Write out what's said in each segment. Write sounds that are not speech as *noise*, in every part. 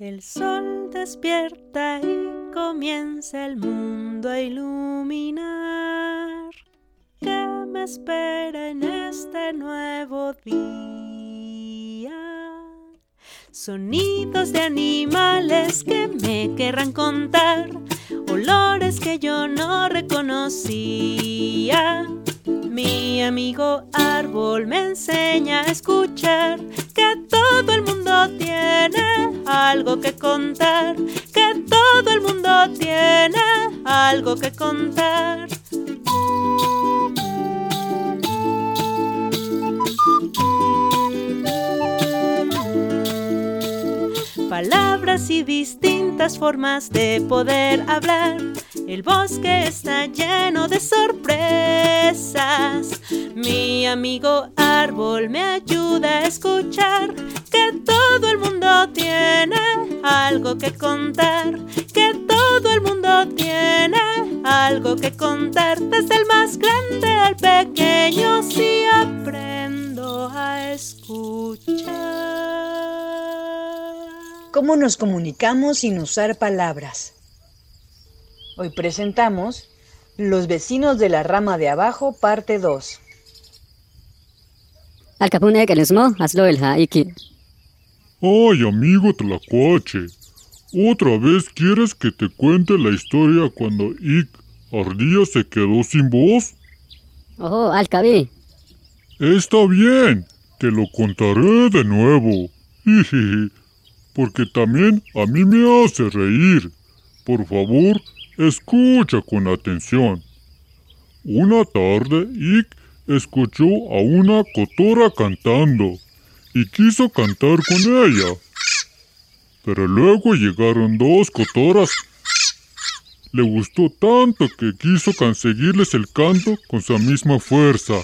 El sol despierta y comienza el mundo a iluminar. ¿Qué me espera en este nuevo día? Sonidos de animales que me querrán contar, olores que yo no reconocía. Mi amigo árbol me enseña a escuchar algo que contar, que todo el mundo tiene algo que contar. Palabras y distintas formas de poder hablar. El bosque está lleno de sorpresas. Mi amigo árbol me ayuda a escuchar todo el mundo tiene algo que contar. Que todo el mundo tiene algo que contar. Desde el más grande al pequeño, si aprendo a escuchar. ¿Cómo nos comunicamos sin usar palabras? Hoy presentamos Los vecinos de la rama de abajo, parte 2. Al capone que les mo, hazlo el haiki. Ay, amigo Tlacuache, ¿otra vez quieres que te cuente la historia cuando Ick Ardilla se quedó sin voz? Oh, al cabi. Está bien, te lo contaré de nuevo. *laughs* Porque también a mí me hace reír. Por favor, escucha con atención. Una tarde, Ick escuchó a una cotora cantando y quiso cantar con ella. Pero luego llegaron dos cotoras. Le gustó tanto que quiso conseguirles el canto con su misma fuerza.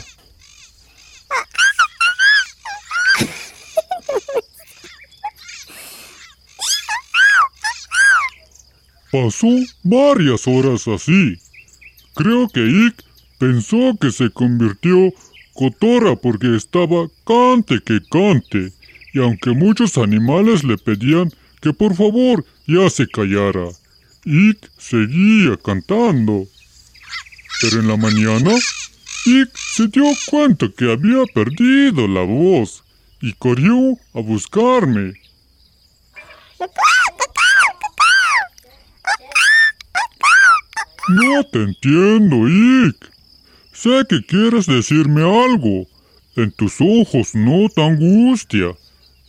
Pasó varias horas así. Creo que Ick pensó que se convirtió cotora porque estaba cante que cante, y aunque muchos animales le pedían que por favor ya se callara, Ick seguía cantando. Pero en la mañana, Ick se dio cuenta que había perdido la voz y corrió a buscarme. No te entiendo, Ick. Sé que quieres decirme algo. En tus ojos nota angustia,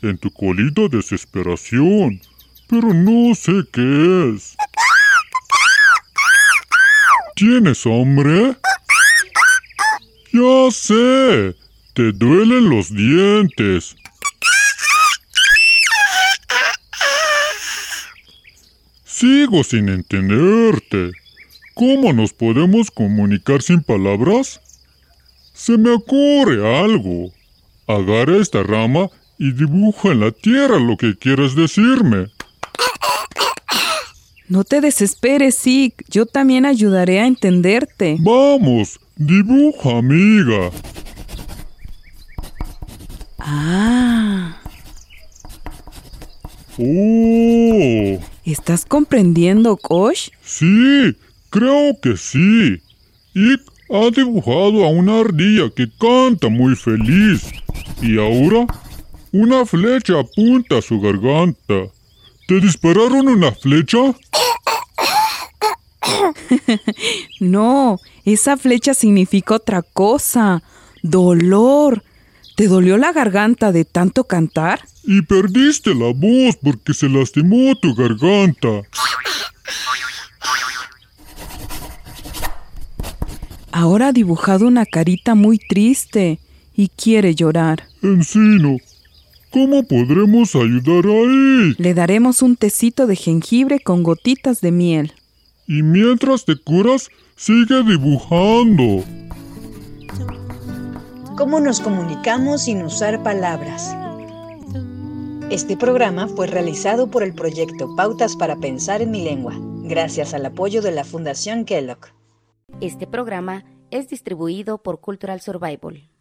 en tu colita desesperación, pero no sé qué es. ¿Tienes hambre? Ya sé, te duelen los dientes. Sigo sin entenderte. ¿Cómo nos podemos comunicar sin palabras? Se me ocurre algo. Agarra esta rama y dibuja en la tierra lo que quieres decirme. No te desesperes, Zeke. Yo también ayudaré a entenderte. Vamos, dibuja, amiga. Ah, Oh, ¿estás comprendiendo, Kosh? sí, creo que sí. Ick ha dibujado a una ardilla que canta muy feliz. Y ahora, una flecha apunta a su garganta. ¿Te dispararon una flecha? *laughs* No, esa flecha significa otra cosa. Dolor. ¿Te dolió la garganta de tanto cantar? Y perdiste la voz porque se lastimó tu garganta. Ahora ha dibujado una carita muy triste y quiere llorar. Encino, ¿cómo podremos ayudar a Ick? Le daremos un tecito de jengibre con gotitas de miel. Y mientras te curas, sigue dibujando. ¿Cómo nos comunicamos sin usar palabras? Este programa fue realizado por el proyecto Pautas para Pensar en mi Lengua, gracias al apoyo de la Fundación Kellogg. Este programa es distribuido por Cultural Survival.